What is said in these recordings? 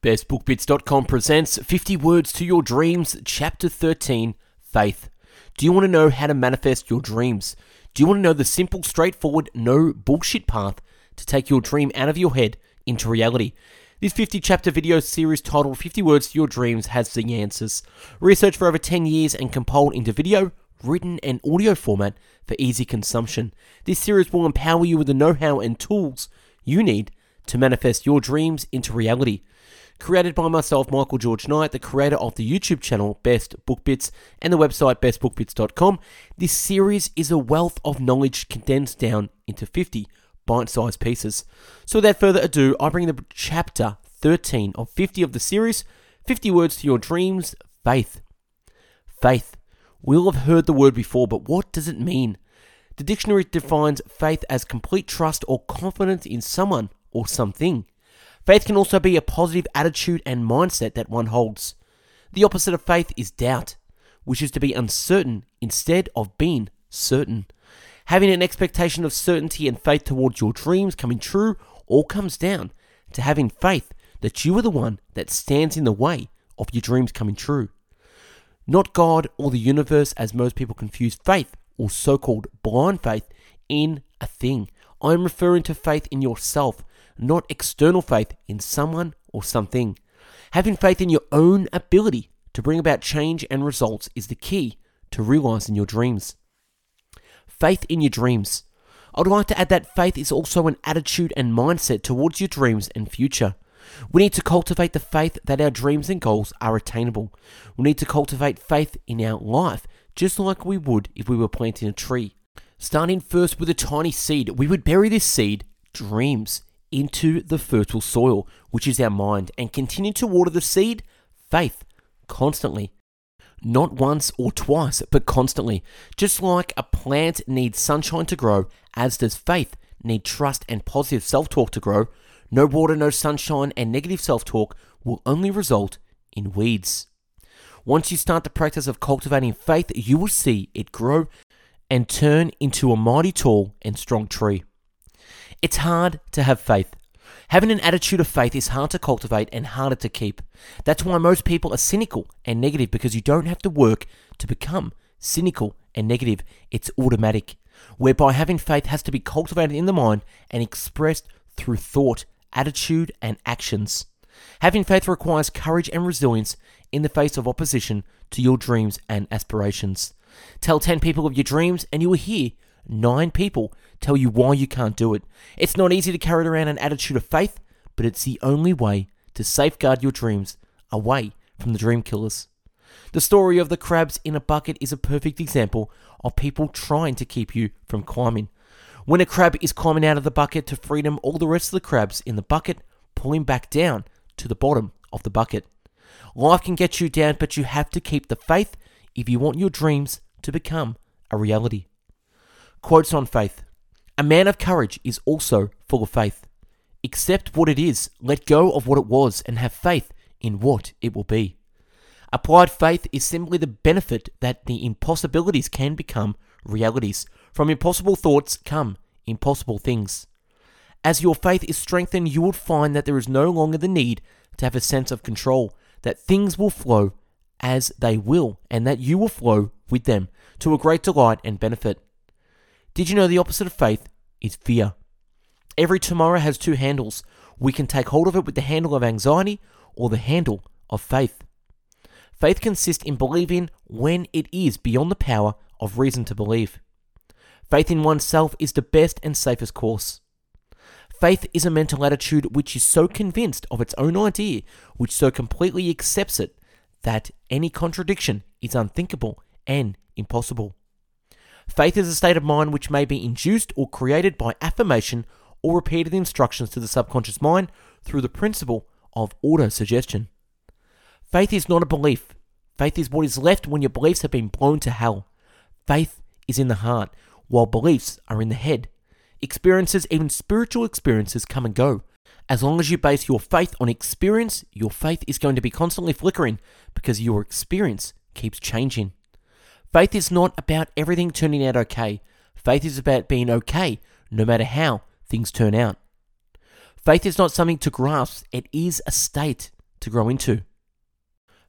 BestBookBits.com presents 50 Words to Your Dreams, Chapter 13 Faith. Do you want to know how to manifest your dreams? Do you want to know the simple, straightforward, no bullshit path to take your dream out of your head into reality? This 50 chapter video series titled 50 Words to Your Dreams has the answers. Research for over 10 years and compiled into video, written, and audio format for easy consumption. This series will empower you with the know how and tools you need to manifest your dreams into reality. Created by myself, Michael George Knight, the creator of the YouTube channel Best Book Bits and the website bestbookbits.com, this series is a wealth of knowledge condensed down into 50 bite sized pieces. So, without further ado, I bring the chapter 13 of 50 of the series 50 Words to Your Dreams Faith. Faith. We'll have heard the word before, but what does it mean? The dictionary defines faith as complete trust or confidence in someone or something. Faith can also be a positive attitude and mindset that one holds. The opposite of faith is doubt, which is to be uncertain instead of being certain. Having an expectation of certainty and faith towards your dreams coming true all comes down to having faith that you are the one that stands in the way of your dreams coming true. Not God or the universe, as most people confuse faith or so called blind faith in a thing. I am referring to faith in yourself, not external faith in someone or something. Having faith in your own ability to bring about change and results is the key to realizing your dreams. Faith in your dreams. I would like to add that faith is also an attitude and mindset towards your dreams and future. We need to cultivate the faith that our dreams and goals are attainable. We need to cultivate faith in our life just like we would if we were planting a tree. Starting first with a tiny seed, we would bury this seed, dreams, into the fertile soil, which is our mind, and continue to water the seed, faith, constantly. Not once or twice, but constantly. Just like a plant needs sunshine to grow, as does faith need trust and positive self talk to grow, no water, no sunshine, and negative self talk will only result in weeds. Once you start the practice of cultivating faith, you will see it grow and turn into a mighty tall and strong tree. It's hard to have faith. Having an attitude of faith is hard to cultivate and harder to keep. That's why most people are cynical and negative because you don't have to work to become cynical and negative. It's automatic. Whereby having faith has to be cultivated in the mind and expressed through thought, attitude, and actions. Having faith requires courage and resilience in the face of opposition to your dreams and aspirations. Tell 10 people of your dreams, and you will hear nine people tell you why you can't do it. It's not easy to carry around an attitude of faith, but it's the only way to safeguard your dreams away from the dream killers. The story of the crabs in a bucket is a perfect example of people trying to keep you from climbing. When a crab is climbing out of the bucket to freedom, all the rest of the crabs in the bucket pull him back down to the bottom of the bucket. Life can get you down, but you have to keep the faith if you want your dreams to become a reality. Quotes on faith A man of courage is also full of faith. Accept what it is, let go of what it was, and have faith in what it will be. Applied faith is simply the benefit that the impossibilities can become realities. From impossible thoughts come impossible things. As your faith is strengthened, you will find that there is no longer the need to have a sense of control, that things will flow as they will, and that you will flow with them to a great delight and benefit. Did you know the opposite of faith is fear? Every tomorrow has two handles. We can take hold of it with the handle of anxiety or the handle of faith. Faith consists in believing when it is beyond the power of reason to believe. Faith in oneself is the best and safest course. Faith is a mental attitude which is so convinced of its own idea, which so completely accepts it, that any contradiction is unthinkable and impossible. Faith is a state of mind which may be induced or created by affirmation or repeated instructions to the subconscious mind through the principle of auto-suggestion. Faith is not a belief. Faith is what is left when your beliefs have been blown to hell. Faith is in the heart, while beliefs are in the head. Experiences, even spiritual experiences, come and go. As long as you base your faith on experience, your faith is going to be constantly flickering because your experience keeps changing. Faith is not about everything turning out okay. Faith is about being okay no matter how things turn out. Faith is not something to grasp, it is a state to grow into.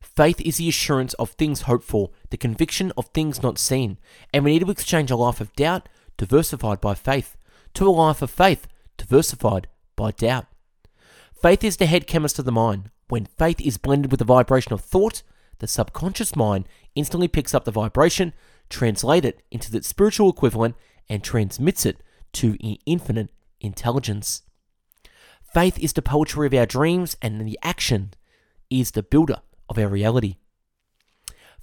Faith is the assurance of things hoped for, the conviction of things not seen, and we need to exchange a life of doubt, diversified by faith, to a life of faith, diversified by doubt. Faith is the head chemist of the mind. When faith is blended with the vibration of thought, the subconscious mind instantly picks up the vibration, translates it into its spiritual equivalent, and transmits it to infinite intelligence. Faith is the poetry of our dreams, and the action is the builder of our reality.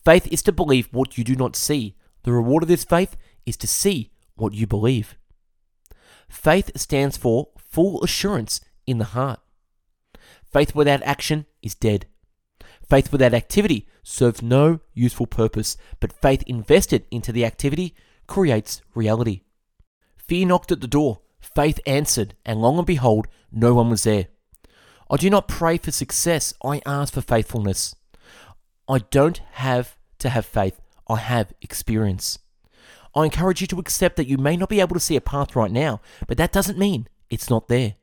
Faith is to believe what you do not see. The reward of this faith is to see what you believe. Faith stands for full assurance in the heart. Faith without action is dead. Faith without activity serves no useful purpose, but faith invested into the activity creates reality. Fear knocked at the door, faith answered, and long and behold, no one was there. I do not pray for success, I ask for faithfulness. I don't have to have faith, I have experience. I encourage you to accept that you may not be able to see a path right now, but that doesn't mean it's not there.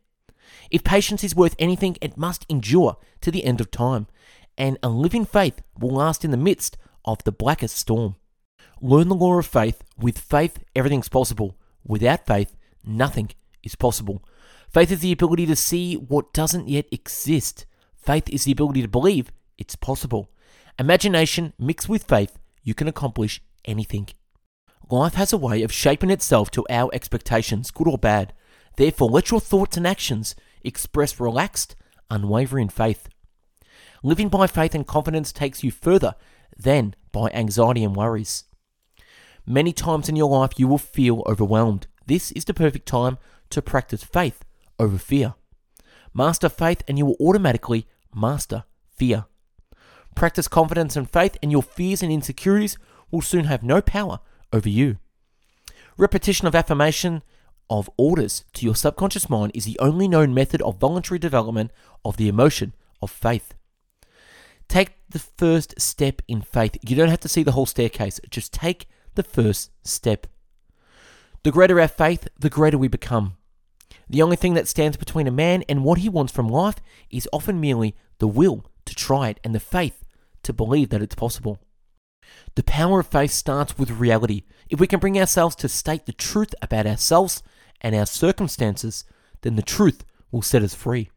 If patience is worth anything, it must endure to the end of time, and a living faith will last in the midst of the blackest storm. Learn the law of faith. With faith, everything's possible. Without faith, nothing is possible. Faith is the ability to see what doesn't yet exist. Faith is the ability to believe it's possible. Imagination mixed with faith, you can accomplish anything. Life has a way of shaping itself to our expectations, good or bad. Therefore, let your thoughts and actions express relaxed, unwavering faith. Living by faith and confidence takes you further than by anxiety and worries. Many times in your life, you will feel overwhelmed. This is the perfect time to practice faith over fear. Master faith, and you will automatically master fear. Practice confidence and faith, and your fears and insecurities will soon have no power over you. Repetition of affirmation of orders to your subconscious mind is the only known method of voluntary development of the emotion of faith. Take the first step in faith. You don't have to see the whole staircase, just take the first step. The greater our faith, the greater we become. The only thing that stands between a man and what he wants from life is often merely the will to try it and the faith to believe that it's possible. The power of faith starts with reality. If we can bring ourselves to state the truth about ourselves and our circumstances, then the truth will set us free.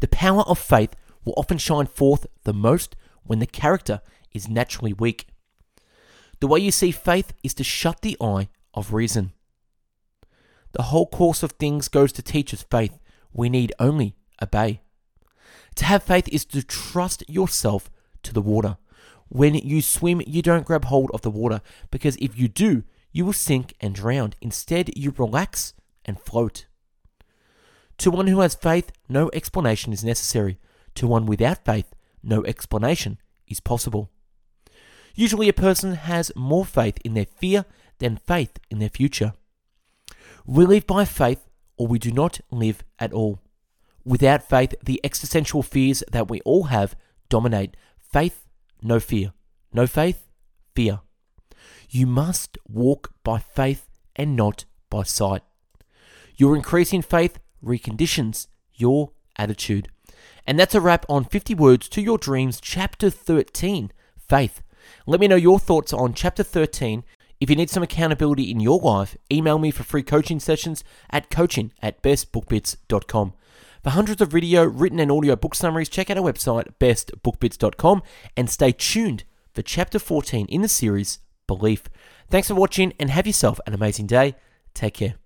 The power of faith will often shine forth the most when the character is naturally weak. The way you see faith is to shut the eye of reason. The whole course of things goes to teach us faith. We need only obey. To have faith is to trust yourself to the water. When you swim, you don't grab hold of the water because if you do, you will sink and drown. Instead, you relax and float. To one who has faith, no explanation is necessary. To one without faith, no explanation is possible. Usually, a person has more faith in their fear than faith in their future. We live by faith or we do not live at all. Without faith, the existential fears that we all have dominate. Faith, no fear. No faith, fear. You must walk by faith and not by sight. Your increasing faith reconditions your attitude. And that's a wrap on 50 Words to Your Dreams, Chapter 13 Faith. Let me know your thoughts on Chapter 13 if you need some accountability in your life, email me for free coaching sessions at coaching at bestbookbits.com. For hundreds of video, written, and audio book summaries, check out our website, bestbookbits.com, and stay tuned for chapter 14 in the series, Belief. Thanks for watching and have yourself an amazing day. Take care.